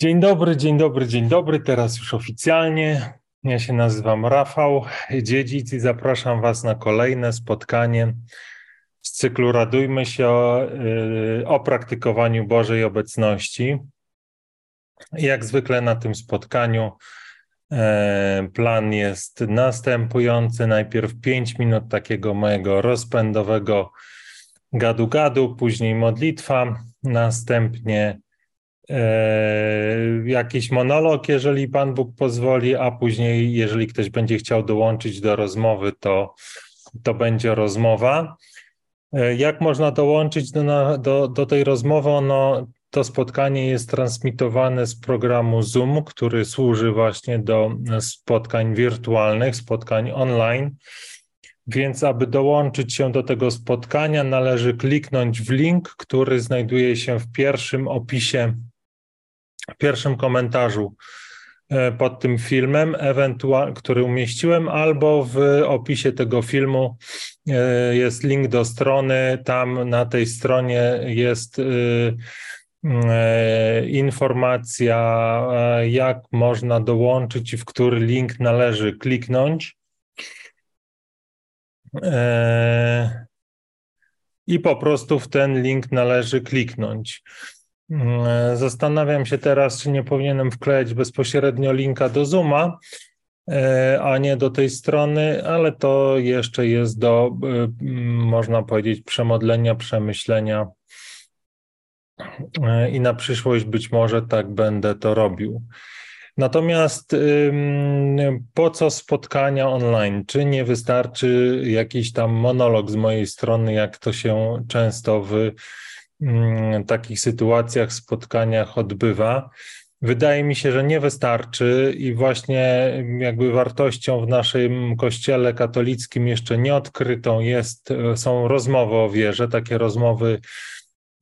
Dzień dobry, dzień dobry, dzień dobry. Teraz już oficjalnie. Ja się nazywam Rafał Dziedzic i zapraszam Was na kolejne spotkanie z cyklu Radujmy się o, y, o praktykowaniu Bożej obecności. Jak zwykle na tym spotkaniu e, plan jest następujący. Najpierw 5 minut takiego mojego rozpędowego gadu-gadu, później modlitwa, następnie jakiś monolog, jeżeli Pan Bóg pozwoli, a później, jeżeli ktoś będzie chciał dołączyć do rozmowy, to, to będzie rozmowa. E, jak można dołączyć do, do, do tej rozmowy? No, to spotkanie jest transmitowane z programu Zoom, który służy właśnie do spotkań wirtualnych, spotkań online. Więc, aby dołączyć się do tego spotkania, należy kliknąć w link, który znajduje się w pierwszym opisie pierwszym komentarzu e, pod tym filmem, który umieściłem, albo w opisie tego filmu e, jest link do strony. Tam na tej stronie jest e, informacja, jak można dołączyć i w który link należy kliknąć. I po prostu w ten link należy kliknąć. Mm, zastanawiam się teraz, czy nie powinienem wklejać bezpośrednio linka do Zooma, e, a nie do tej strony, ale to jeszcze jest do, e, można powiedzieć, przemodlenia, przemyślenia. E, I na przyszłość być może tak będę to robił. Natomiast po co spotkania online? Czy nie wystarczy jakiś tam monolog z mojej strony, jak to się często w Mm, takich sytuacjach, spotkaniach odbywa. Wydaje mi się, że nie wystarczy i właśnie jakby wartością w naszym kościele katolickim jeszcze nieodkrytą jest, są rozmowy o wierze, takie rozmowy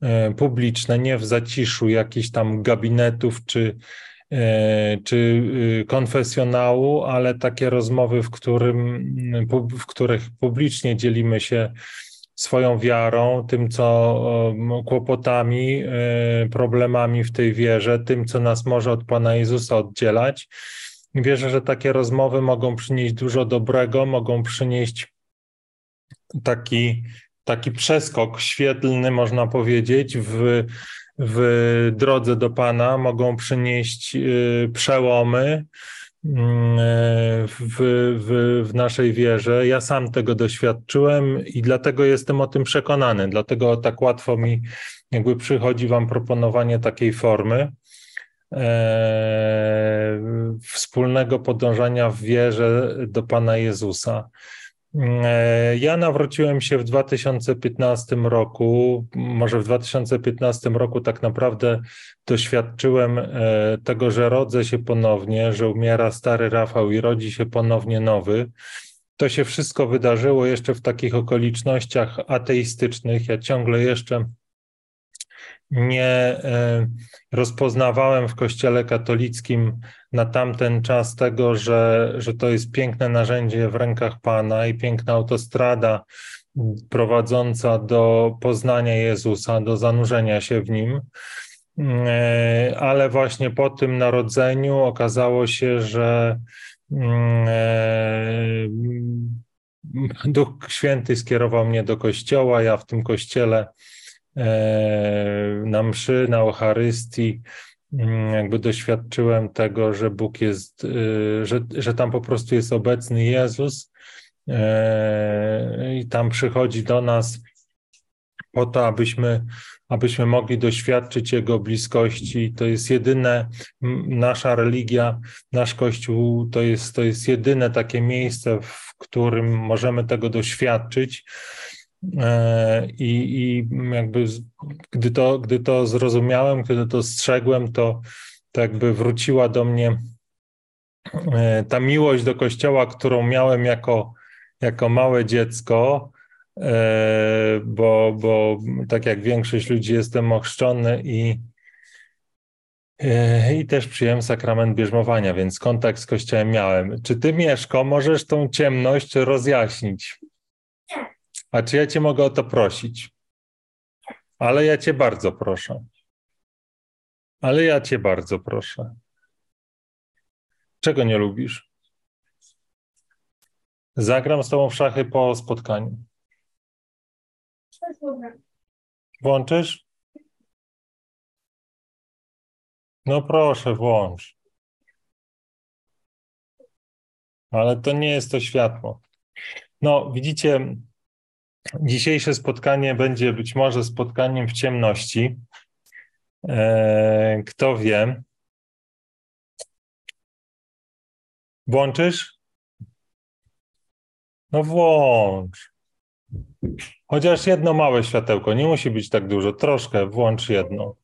e, publiczne, nie w zaciszu jakichś tam gabinetów czy, e, czy konfesjonału, ale takie rozmowy, w, którym, w których publicznie dzielimy się swoją wiarą, tym, co kłopotami, e, problemami w tej wierze, tym, co nas może od Pana Jezusa oddzielać. Wierzę, że takie rozmowy mogą przynieść dużo dobrego, mogą przynieść taki, taki przeskok świetlny, można powiedzieć, w, w drodze do Pana, mogą przynieść e, przełomy, w, w, w naszej wierze. Ja sam tego doświadczyłem i dlatego jestem o tym przekonany. Dlatego tak łatwo mi jakby przychodzi Wam proponowanie takiej formy e, wspólnego podążania w wierze do Pana Jezusa. E, ja nawróciłem się w 2015 roku. Może w 2015 roku tak naprawdę doświadczyłem e, tego, że rodzę się ponownie, że umiera stary Rafał i rodzi się ponownie nowy. To się wszystko wydarzyło jeszcze w takich okolicznościach ateistycznych. Ja ciągle jeszcze nie e, rozpoznawałem w Kościele katolickim na tamten czas tego, że, że to jest piękne narzędzie w rękach Pana i piękna autostrada prowadząca do poznania Jezusa, do zanurzenia się w nim. E, ale właśnie po tym narodzeniu okazało się, że e, Duch Święty skierował mnie do kościoła. Ja w tym kościele na mszy, na Eucharystii, mm, jakby doświadczyłem tego, że Bóg jest, e, że, że tam po prostu jest obecny Jezus e, i tam przychodzi do nas po to, abyśmy, abyśmy mogli doświadczyć Jego bliskości. To jest jedyne, nasza religia, nasz Kościół to jest, to jest jedyne takie miejsce, w którym możemy tego doświadczyć. E, I, I jakby gdy to, gdy to zrozumiałem, gdy to strzegłem, to, to jakby wróciła do mnie e, ta miłość do kościoła, którą miałem jako, jako małe dziecko, e, bo, bo tak jak większość ludzi jestem ochrzczony i, i też przyjąłem sakrament bierzmowania, więc kontakt z kościołem miałem. Czy ty, Mieszko, możesz tą ciemność rozjaśnić? A czy ja cię mogę o to prosić? Ale ja cię bardzo proszę. Ale ja cię bardzo proszę. Czego nie lubisz? Zagram z tobą w szachy po spotkaniu. Włączysz? No proszę, włącz. Ale to nie jest to światło. No, widzicie, dzisiejsze spotkanie będzie być może spotkaniem w ciemności. Eee, kto wie? Włączysz? No włącz. Chociaż jedno małe światełko, nie musi być tak dużo, troszkę, włącz jedno.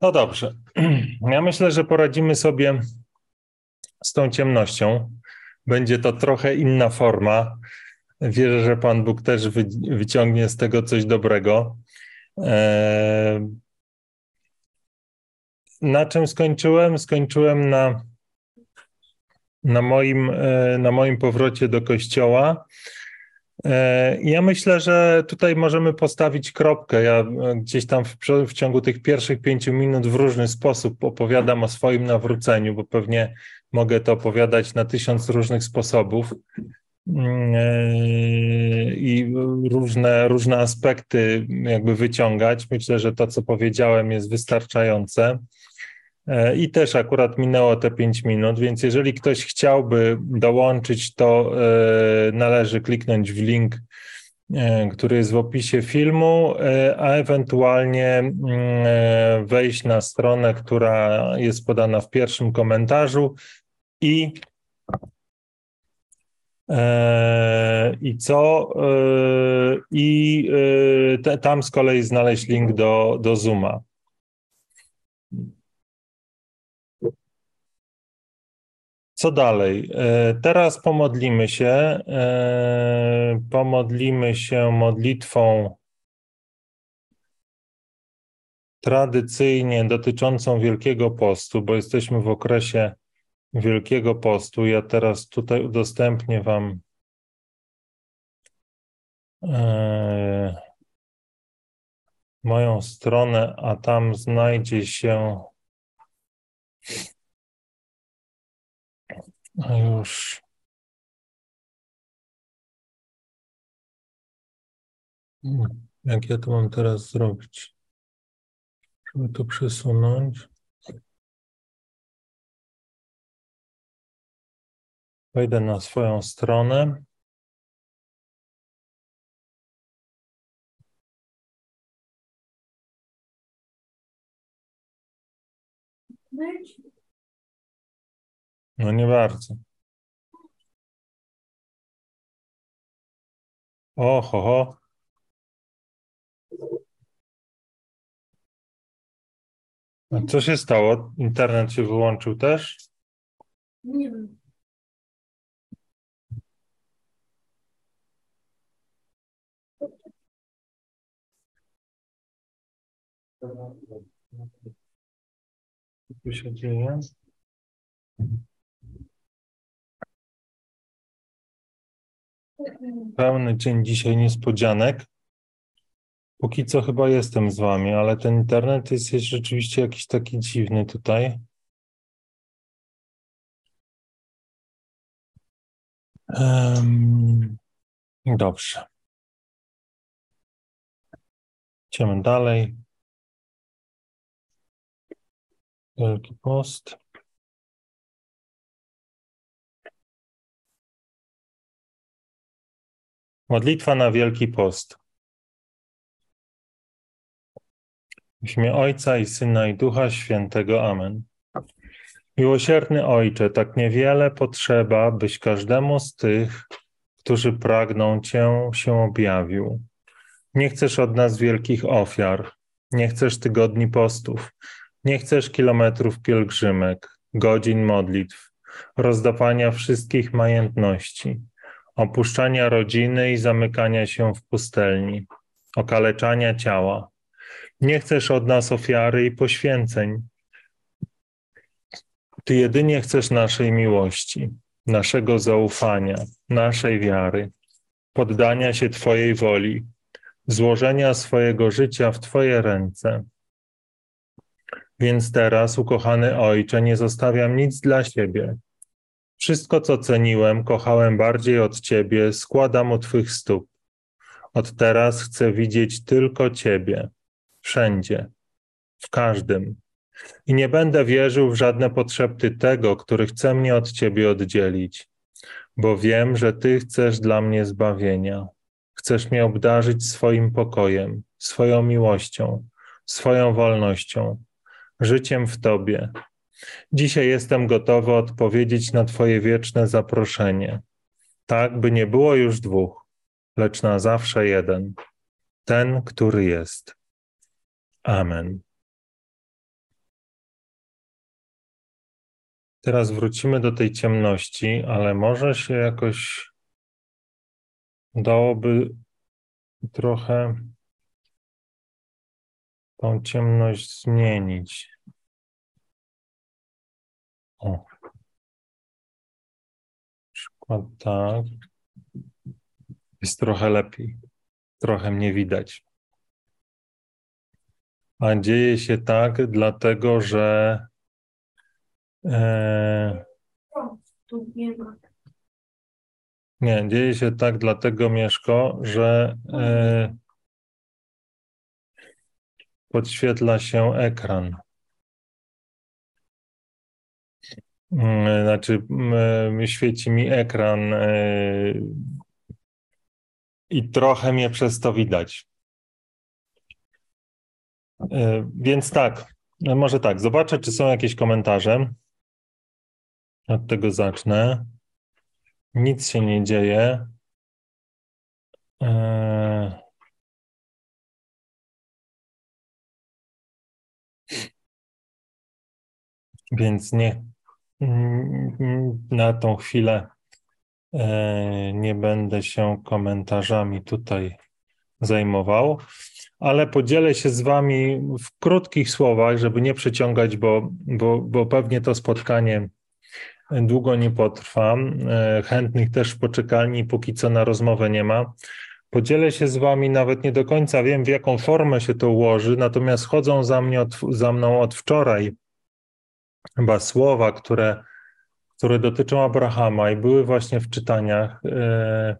No dobrze. Ja myślę, że poradzimy sobie z tą ciemnością. Będzie to trochę inna forma. Wierzę, że Pan Bóg też wyciągnie z tego coś dobrego. Eee, na czym skończyłem? Skończyłem na, na, moim, e, na moim powrocie do kościoła. E, ja myślę, że tutaj możemy postawić kropkę. Ja e, gdzieś tam w, w, ciągu tych pierwszych pięciu minut w różny sposób opowiadam o swoim nawróceniu, bo pewnie mogę to opowiadać na tysiąc różnych sposobów mm, i różne, różne aspekty jakby wyciągać. Myślę, że to, co powiedziałem, jest wystarczające. E, I też akurat minęło te 5 minut, więc jeżeli ktoś chciałby dołączyć, to e, należy kliknąć w link, e, który jest w opisie filmu, a ewentualnie mm, wejść na stronę, która jest podana w pierwszym komentarzu i i co? I tam z kolei znaleźć link do, do Zooma. Co dalej? E, teraz pomodlimy się. E, pomodlimy się modlitwą tradycyjnie dotyczącą Wielkiego Postu, bo jesteśmy w okresie Wielkiego Postu. Ja teraz tutaj udostępnię Wam e, moją stronę, a tam znajdzie się już. Hmm, jak ja to mam teraz zrobić? Żeby to przesunąć. Wejdę na swoją stronę. No nie bardzo. Oho, ho. A co się stało? Internet się wyłączył też? Nie wiem. Co się dzieje? Pełny dzień dzisiaj niespodzianek. Póki co chyba jestem z wami, ale ten internet jest, rzeczywiście jakiś taki dziwny tutaj. Um, dobrze. Idziemy dalej. Wielki post. Modlitwa na Wielki Post. W Ojca i Syna i Ducha Świętego. Amen. Miłosierny Ojcze, tak niewiele potrzeba, byś każdemu z tych, którzy pragną Cię, się objawił. Nie chcesz od nas wielkich ofiar, nie chcesz tygodni postów, nie chcesz kilometrów pielgrzymek, godzin modlitw, rozdawania wszystkich majętności opuszczania rodziny i zamykania się w pustelni, okaleczania ciała. Nie chcesz od nas ofiary i poświęceń. Ty jedynie chcesz naszej miłości, naszego zaufania, naszej wiary, poddania się Twojej woli, złożenia swojego życia w Twoje ręce. Więc teraz, ukochany Ojcze, nie zostawiam nic dla siebie. Wszystko, co ceniłem, kochałem bardziej od Ciebie, składam u Twych stóp. Od teraz chcę widzieć tylko Ciebie, wszędzie, w każdym. I nie będę wierzył w żadne potrzeby tego, który chce mnie od Ciebie oddzielić, bo wiem, że Ty chcesz dla mnie zbawienia. Chcesz mnie obdarzyć swoim pokojem, swoją miłością, swoją wolnością, życiem w Tobie. Dzisiaj jestem gotowy odpowiedzieć na Twoje wieczne zaproszenie, tak by nie było już dwóch, lecz na zawsze jeden, ten, który jest. Amen. Teraz wrócimy do tej ciemności, ale może się jakoś dałoby trochę tą ciemność zmienić. O. Przykład tak. Jest trochę lepiej. Trochę mnie widać. A dzieje się tak, dlatego że e, nie, dzieje się tak dlatego, Mieszko, że e, podświetla się ekran. Znaczy, mm, świeci mi ekran e, i trochę mnie przez to widać. E, Więc tak, no może tak, zobaczę, czy są jakieś komentarze. Od tego zacznę. Nic się nie dzieje. E, Więc nie, mm, na tą chwilę e, nie będę się komentarzami tutaj zajmował, ale podzielę się z Wami w krótkich słowach, żeby nie przeciągać, bo, bo, bo pewnie to spotkanie długo nie potrwa. E, Chętnych też w poczekalni, póki co na rozmowę nie ma. Podzielę się z Wami, nawet nie do końca wiem, w jaką formę się to ułoży, natomiast chodzą za, mnie od, za mną od wczoraj chyba słowa, które, które dotyczą Abrahama i były właśnie w czytaniach e,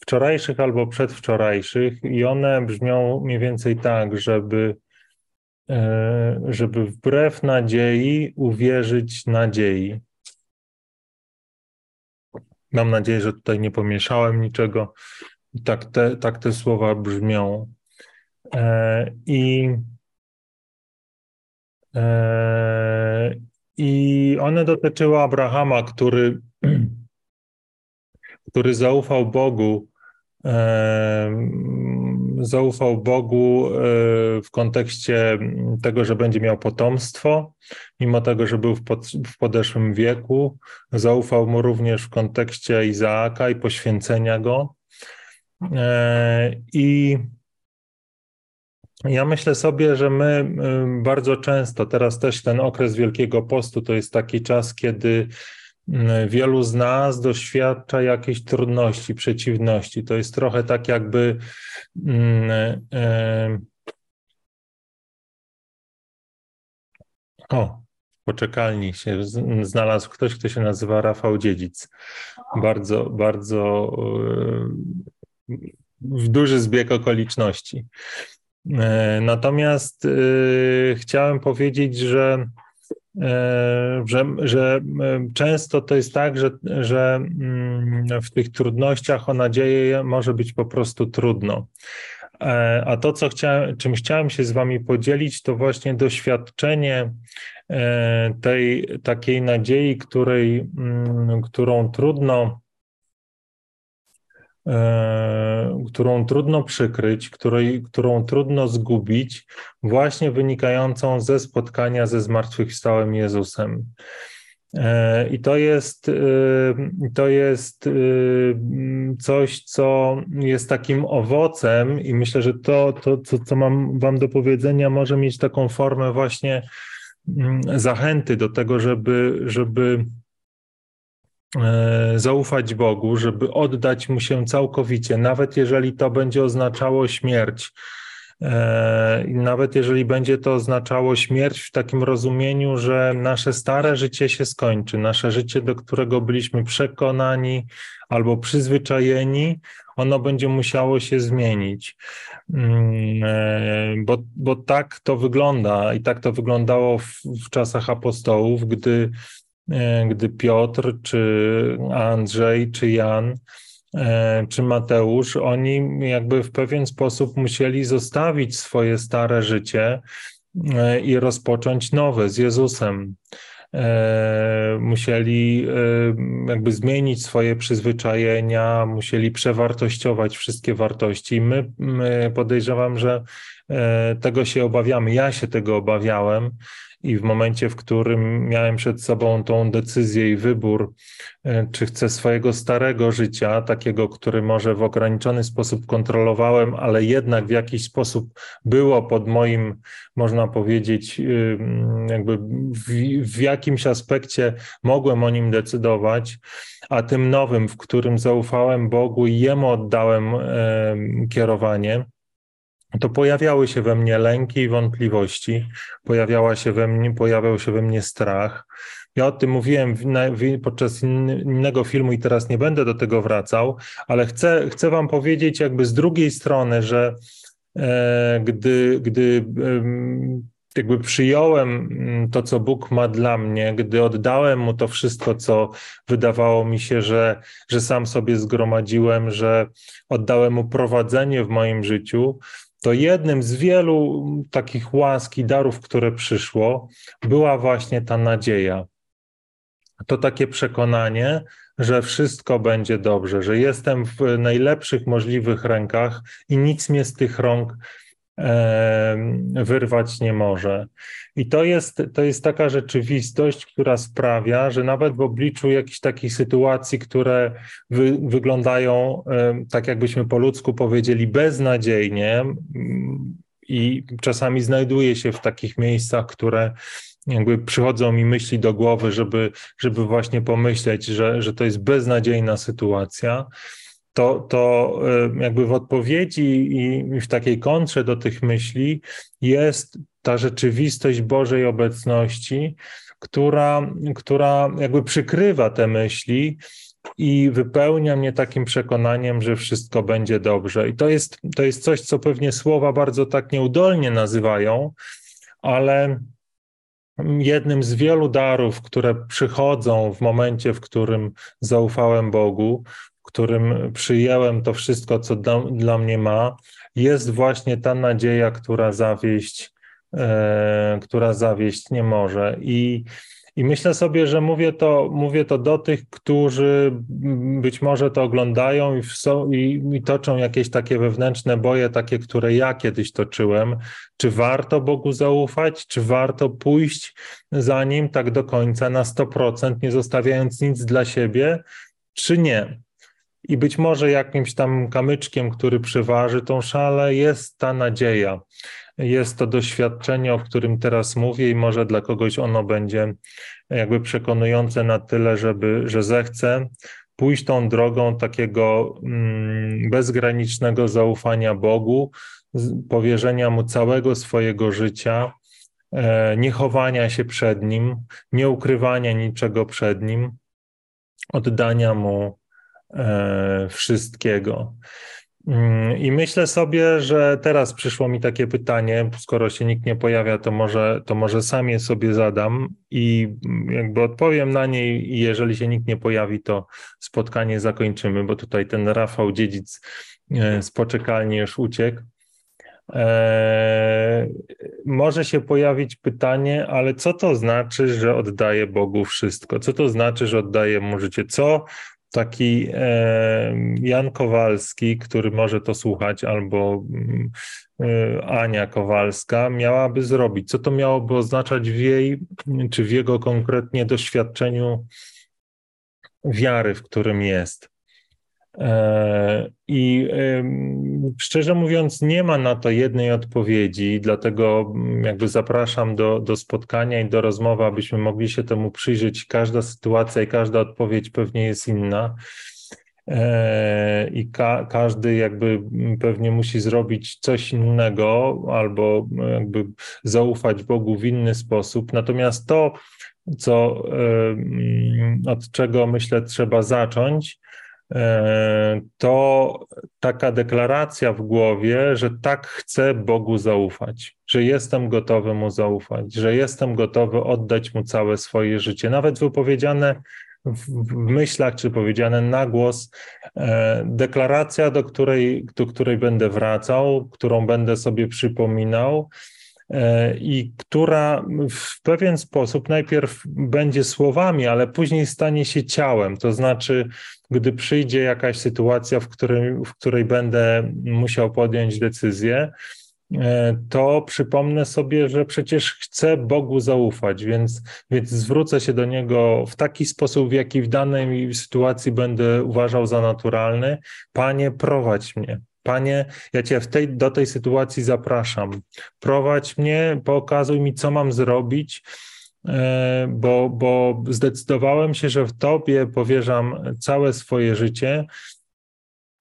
wczorajszych albo przedwczorajszych i one brzmią mniej więcej tak, żeby, e, żeby wbrew nadziei uwierzyć nadziei. Mam nadzieję, że tutaj nie pomieszałem niczego. Tak te, tak te słowa brzmią. E, I i one dotyczyły Abrahama, który, który zaufał Bogu, e, zaufał Bogu e, w kontekście tego, że będzie miał potomstwo, mimo tego, że był w, pod, w podeszłym wieku. Zaufał mu również w kontekście Izaaka i poświęcenia go. E, I ja myślę sobie, że my y, bardzo często, teraz też ten okres Wielkiego Postu to jest taki czas, kiedy y, wielu z nas doświadcza jakiejś trudności, przeciwności. To jest trochę tak, jakby. Y, o, poczekalni się znalazł ktoś, kto się nazywa Rafał Dziedzic. Bardzo, bardzo w duży zbieg okoliczności. E, natomiast y, chciałem powiedzieć, że, y, że, że często to jest tak, że, że y, w tych trudnościach o nadzieję może być po prostu trudno. A to, co chciałem, czym chciałem się z Wami podzielić, to właśnie doświadczenie tej takiej nadziei, której, którą trudno E, którą trudno przykryć, której, którą trudno zgubić, właśnie wynikającą ze spotkania ze zmartwychwstałym Jezusem. E, I to jest, e, to jest coś, co jest takim owocem, i myślę, że to, to co, co mam Wam do powiedzenia, może mieć taką formę właśnie mm, zachęty do tego, żeby, żeby e, zaufać Bogu, żeby oddać mu się całkowicie, nawet jeżeli to będzie oznaczało śmierć. E, nawet jeżeli będzie to oznaczało śmierć w takim rozumieniu, że nasze stare życie się skończy, nasze życie, do którego byliśmy przekonani albo przyzwyczajeni, ono będzie musiało się zmienić. Mm, e, bo, bo tak to wygląda i tak to wyglądało w, w czasach apostołów, gdy, e, gdy Piotr, czy Andrzej, czy Jan e, czy Mateusz, oni jakby w pewien sposób musieli zostawić swoje stare życie i rozpocząć nowe z Jezusem. E, musieli e, jakby zmienić swoje przyzwyczajenia, musieli przewartościować wszystkie wartości. My, my podejrzewam, że e, tego się obawiamy. Ja się tego obawiałem i w momencie, w którym miałem przed sobą tą decyzję i wybór, e, czy chcę swojego starego życia, takiego, który może w ograniczony sposób kontrolowałem, ale jednak w jakiś sposób było pod moim, można powiedzieć, y, jakby w, w jakimś aspekcie mogłem o nim decydować, a tym nowym, w którym zaufałem Bogu i Jemu oddałem kierowanie to pojawiały się we mnie lęki i wątpliwości, pojawiała się we mnie, pojawiał się we mnie strach. Ja o tym mówiłem podczas innego filmu i teraz nie będę do tego wracał, ale chcę, chcę Wam powiedzieć, jakby z drugiej strony, że e, gdy, gdy e, jakby przyjąłem mm, to, co Bóg ma dla mnie, gdy oddałem mu to wszystko, co wydawało mi się, że, że sam sobie zgromadziłem, że oddałem mu prowadzenie w moim życiu, to jednym z wielu takich łaski, darów, które przyszło, była właśnie ta nadzieja. To takie przekonanie, że wszystko będzie dobrze, że jestem w najlepszych możliwych rękach i nic mnie z tych rąk wyrwać nie może. I to jest, to jest taka rzeczywistość, która sprawia, że nawet w obliczu jakichś takich sytuacji, które wy, wyglądają, tak jakbyśmy po ludzku powiedzieli, beznadziejnie, i czasami znajduję się w takich miejscach, które jakby przychodzą mi myśli do głowy, żeby, żeby właśnie pomyśleć, że, że to jest beznadziejna sytuacja to, to jakby w odpowiedzi i w takiej kontrze do tych myśli jest ta rzeczywistość Bożej obecności, która, która jakby przykrywa te myśli i wypełnia mnie takim przekonaniem, że wszystko będzie dobrze. I to jest, to jest coś, co pewnie słowa bardzo tak nieudolnie nazywają, ale jednym z wielu darów, które przychodzą w momencie, w którym zaufałem Bogu, którym przyjąłem to wszystko, co dla, dla mnie ma, jest właśnie ta nadzieja, która zawieść, e, która zawieść nie może. I, i myślę sobie, że mówię to, mówię to do tych, którzy być może to oglądają i, są, i, i, toczą jakieś takie wewnętrzne boje, takie, które ja kiedyś toczyłem. Czy warto Bogu zaufać? Czy warto pójść za Nim tak do końca na 100%, nie zostawiając nic dla siebie? Czy nie? I być może jakimś tam kamyczkiem, który przeważy tą szalę, jest ta nadzieja. Jest to doświadczenie, o którym teraz mówię, i może dla kogoś ono będzie jakby przekonujące na tyle, żeby, że zechce pójść tą drogą takiego mm, bezgranicznego zaufania Bogu, powierzenia Mu całego swojego życia, e, nie chowania się przed Nim, nie ukrywania niczego przed Nim, oddania Mu wszystkiego. Mm, I myślę sobie, że teraz przyszło mi takie pytanie, skoro się nikt nie pojawia, to może, to może sam je sobie zadam i jakby odpowiem na nie i jeżeli się nikt nie pojawi, to spotkanie zakończymy, bo tutaj ten Rafał Dziedzic e, z poczekalni już uciekł. Eee, może się pojawić pytanie, ale co to znaczy, że oddaje Bogu wszystko? Co to znaczy, że oddaje mu życie? Co taki Jan Kowalski, który może to słuchać, albo mm, e, Ania Kowalska, miałaby zrobić? Co to miałoby oznaczać w jej, czy w jego konkretnie doświadczeniu wiary, w którym jest? E, I szczerze mówiąc, nie ma na to jednej odpowiedzi, dlatego mm, jakby zapraszam do, do spotkania i do rozmowy, abyśmy mogli się temu przyjrzeć. Każda sytuacja i każda odpowiedź pewnie jest inna. E, I ka każdy jakby pewnie musi zrobić coś innego albo jakby zaufać Bogu w inny sposób. Natomiast to, co, od czego myślę trzeba zacząć, to taka deklaracja w głowie, że tak chcę Bogu zaufać, że jestem gotowy Mu zaufać, że jestem gotowy oddać Mu całe swoje życie, nawet wypowiedziane w myślach, czy powiedziane na głos, e, deklaracja, do której, do której będę wracał, którą będę sobie przypominał, E, i która w pewien sposób najpierw będzie słowami, ale później stanie się ciałem. To znaczy, gdy przyjdzie jakaś sytuacja, w, którym, w której będę musiał podjąć decyzję, e, to przypomnę sobie, że przecież chcę Bogu zaufać, więc, więc zwrócę się do Niego w taki sposób, w jaki w danej sytuacji będę uważał za naturalny. Panie, prowadź mnie. Panie, ja Cię w tej, do tej sytuacji zapraszam. Prowadź mnie, pokazuj mi, co mam zrobić, e, bo, bo zdecydowałem się, że w Tobie powierzam całe swoje życie,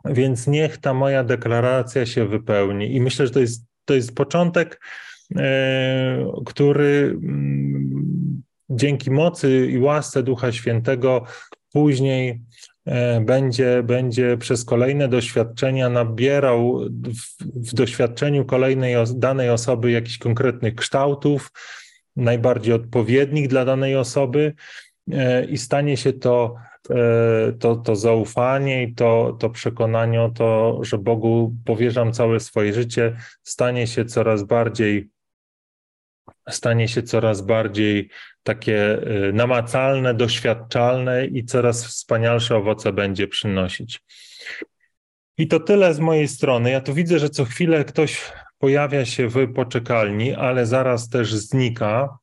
więc niech ta moja deklaracja się wypełni. I myślę, że to jest, to jest początek, e, który mm, dzięki mocy i łasce Ducha Świętego później będzie, będzie przez kolejne doświadczenia nabierał w, w doświadczeniu kolejnej danej osoby jakichś konkretnych kształtów, najbardziej odpowiednich dla danej osoby e, i stanie się to, e, to, to zaufanie i to, to przekonanie o to, że Bogu powierzam całe swoje życie, stanie się coraz bardziej stanie się coraz bardziej takie y, namacalne, doświadczalne i coraz wspanialsze owoce będzie przynosić. I to tyle z mojej strony. Ja tu widzę, że co chwilę ktoś pojawia się w poczekalni, ale zaraz też znika,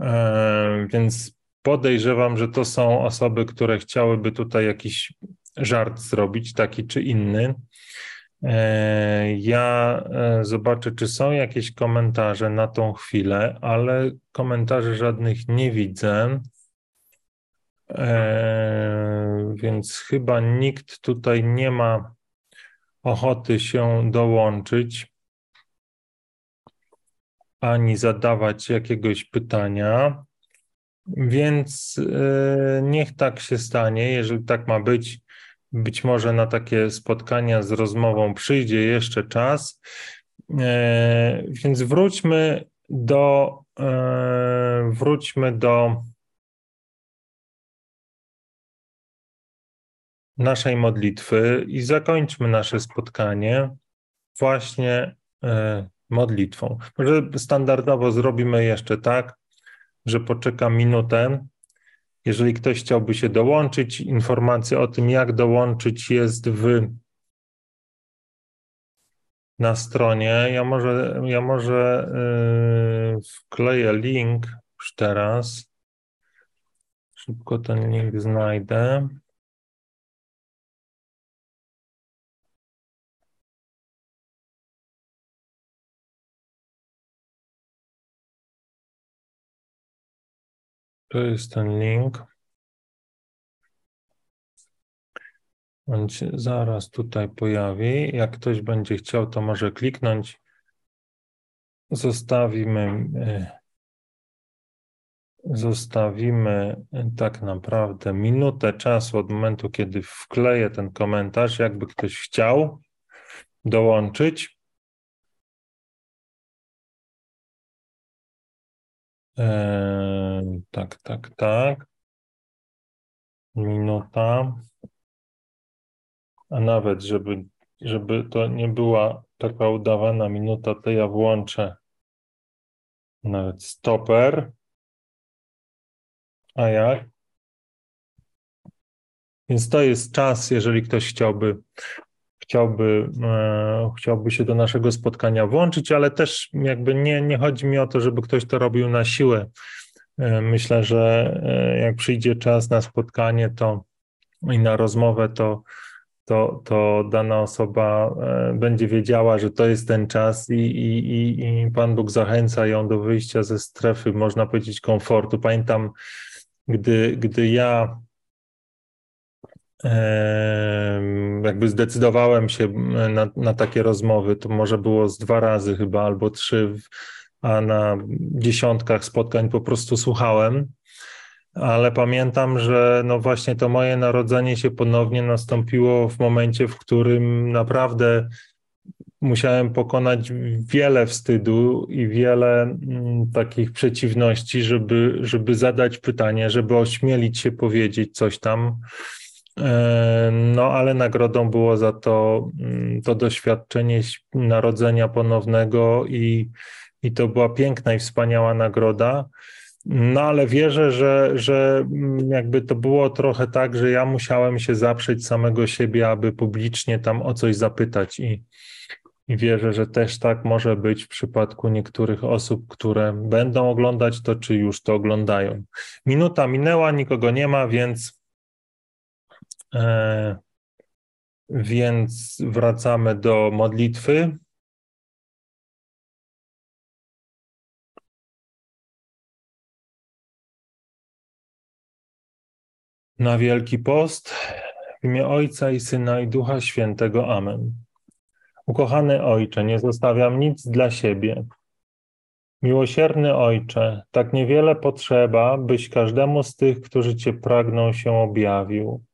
e, więc podejrzewam, że to są osoby, które chciałyby tutaj jakiś żart zrobić, taki czy inny. E, ja e, zobaczę, czy są jakieś komentarze na tą chwilę, ale komentarzy żadnych nie widzę. E, więc chyba nikt tutaj nie ma ochoty się dołączyć ani zadawać jakiegoś pytania. Więc niech tak się stanie. Jeżeli tak ma być, być może na takie spotkania z rozmową przyjdzie jeszcze czas. E, więc wróćmy do, e, wróćmy do naszej modlitwy i zakończmy nasze spotkanie właśnie e, modlitwą. Może standardowo zrobimy jeszcze tak, że poczekam minutę, jeżeli ktoś chciałby się dołączyć, informacja o tym, jak dołączyć, jest w na stronie. Ja może, ja może yy, wkleję link już teraz. Szybko ten link znajdę. To jest ten link. On się zaraz tutaj pojawi. Jak ktoś będzie chciał, to może kliknąć. Zostawimy, e, zostawimy tak naprawdę minutę czasu od momentu, kiedy wkleję ten komentarz, jakby ktoś chciał dołączyć. Eee, tak, tak, tak. Minuta. A nawet, żeby, żeby to nie była taka udawana minuta, to ja włączę nawet stoper. A jak? Więc to jest czas, jeżeli ktoś chciałby chciałby, e, chciałby się do naszego spotkania włączyć, ale też jakby nie, nie chodzi mi o to, żeby ktoś to robił na siłę. E, myślę, że e, jak przyjdzie czas na spotkanie to i na rozmowę, to, to, to dana osoba e, będzie wiedziała, że to jest ten czas i, i, i, Pan Bóg zachęca ją do wyjścia ze strefy, można powiedzieć, komfortu. Pamiętam, gdy, gdy ja jakby zdecydowałem się na, na takie rozmowy, to może było z dwa razy chyba albo trzy, a na dziesiątkach spotkań po prostu słuchałem ale pamiętam, że no właśnie to moje narodzenie się ponownie nastąpiło w momencie, w którym naprawdę musiałem pokonać wiele wstydu i wiele mm, takich przeciwności, żeby, żeby zadać pytanie, żeby ośmielić się powiedzieć coś tam. E, no, ale nagrodą było za to mm, to doświadczenie narodzenia ponownego i, i to była piękna i wspaniała nagroda. No ale wierzę, że, że mm, jakby to było trochę tak, że ja musiałem się zaprzeć samego siebie, aby publicznie tam o coś zapytać i, i wierzę, że też tak może być w przypadku niektórych osób, które będą oglądać to, czy już to oglądają. Minuta minęła, nikogo nie ma, więc, e, więc wracamy do modlitwy. Na Wielki Post w imię Ojca i Syna i Ducha Świętego. Amen. Ukochany Ojcze, nie zostawiam nic dla siebie. Miłosierny Ojcze, tak niewiele potrzeba, byś każdemu z tych, którzy Cię pragną, się objawił.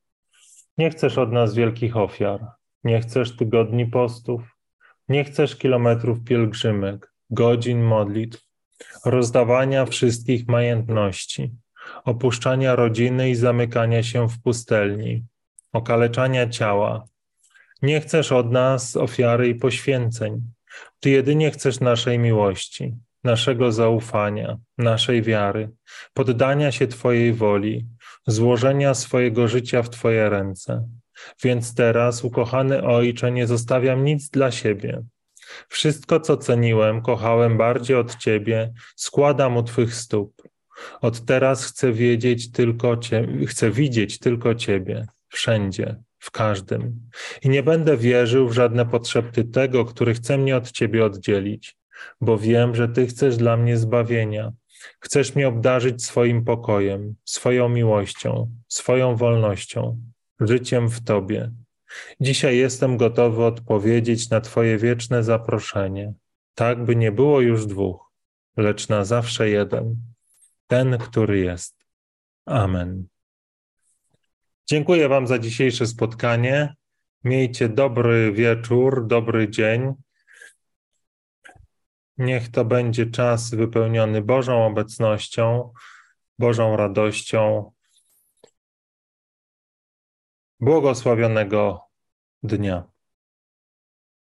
Nie chcesz od nas wielkich ofiar, nie chcesz tygodni postów, nie chcesz kilometrów pielgrzymek, godzin modlitw, rozdawania wszystkich majątności opuszczania rodziny i zamykania się w pustelni, okaleczania ciała. Nie chcesz od nas ofiary i poświęceń. Ty jedynie chcesz naszej miłości, naszego zaufania, naszej wiary, poddania się Twojej woli, złożenia swojego życia w Twoje ręce. Więc teraz, ukochany Ojcze, nie zostawiam nic dla siebie. Wszystko, co ceniłem, kochałem bardziej od Ciebie, składam u Twych stóp. Od teraz chcę wiedzieć tylko cie, chcę widzieć tylko Ciebie, wszędzie, w każdym. I nie będę wierzył w żadne potrzeby tego, który chce mnie od Ciebie oddzielić, bo wiem, że Ty chcesz dla mnie zbawienia. Chcesz mnie obdarzyć swoim pokojem, swoją miłością, swoją wolnością, życiem w Tobie. Dzisiaj jestem gotowy odpowiedzieć na Twoje wieczne zaproszenie, tak by nie było już dwóch, lecz na zawsze jeden ten, który jest. Amen. Dziękuję Wam za dzisiejsze spotkanie. Miejcie dobry wieczór, dobry dzień. Niech to będzie czas wypełniony Bożą obecnością, Bożą radością. Błogosławionego dnia.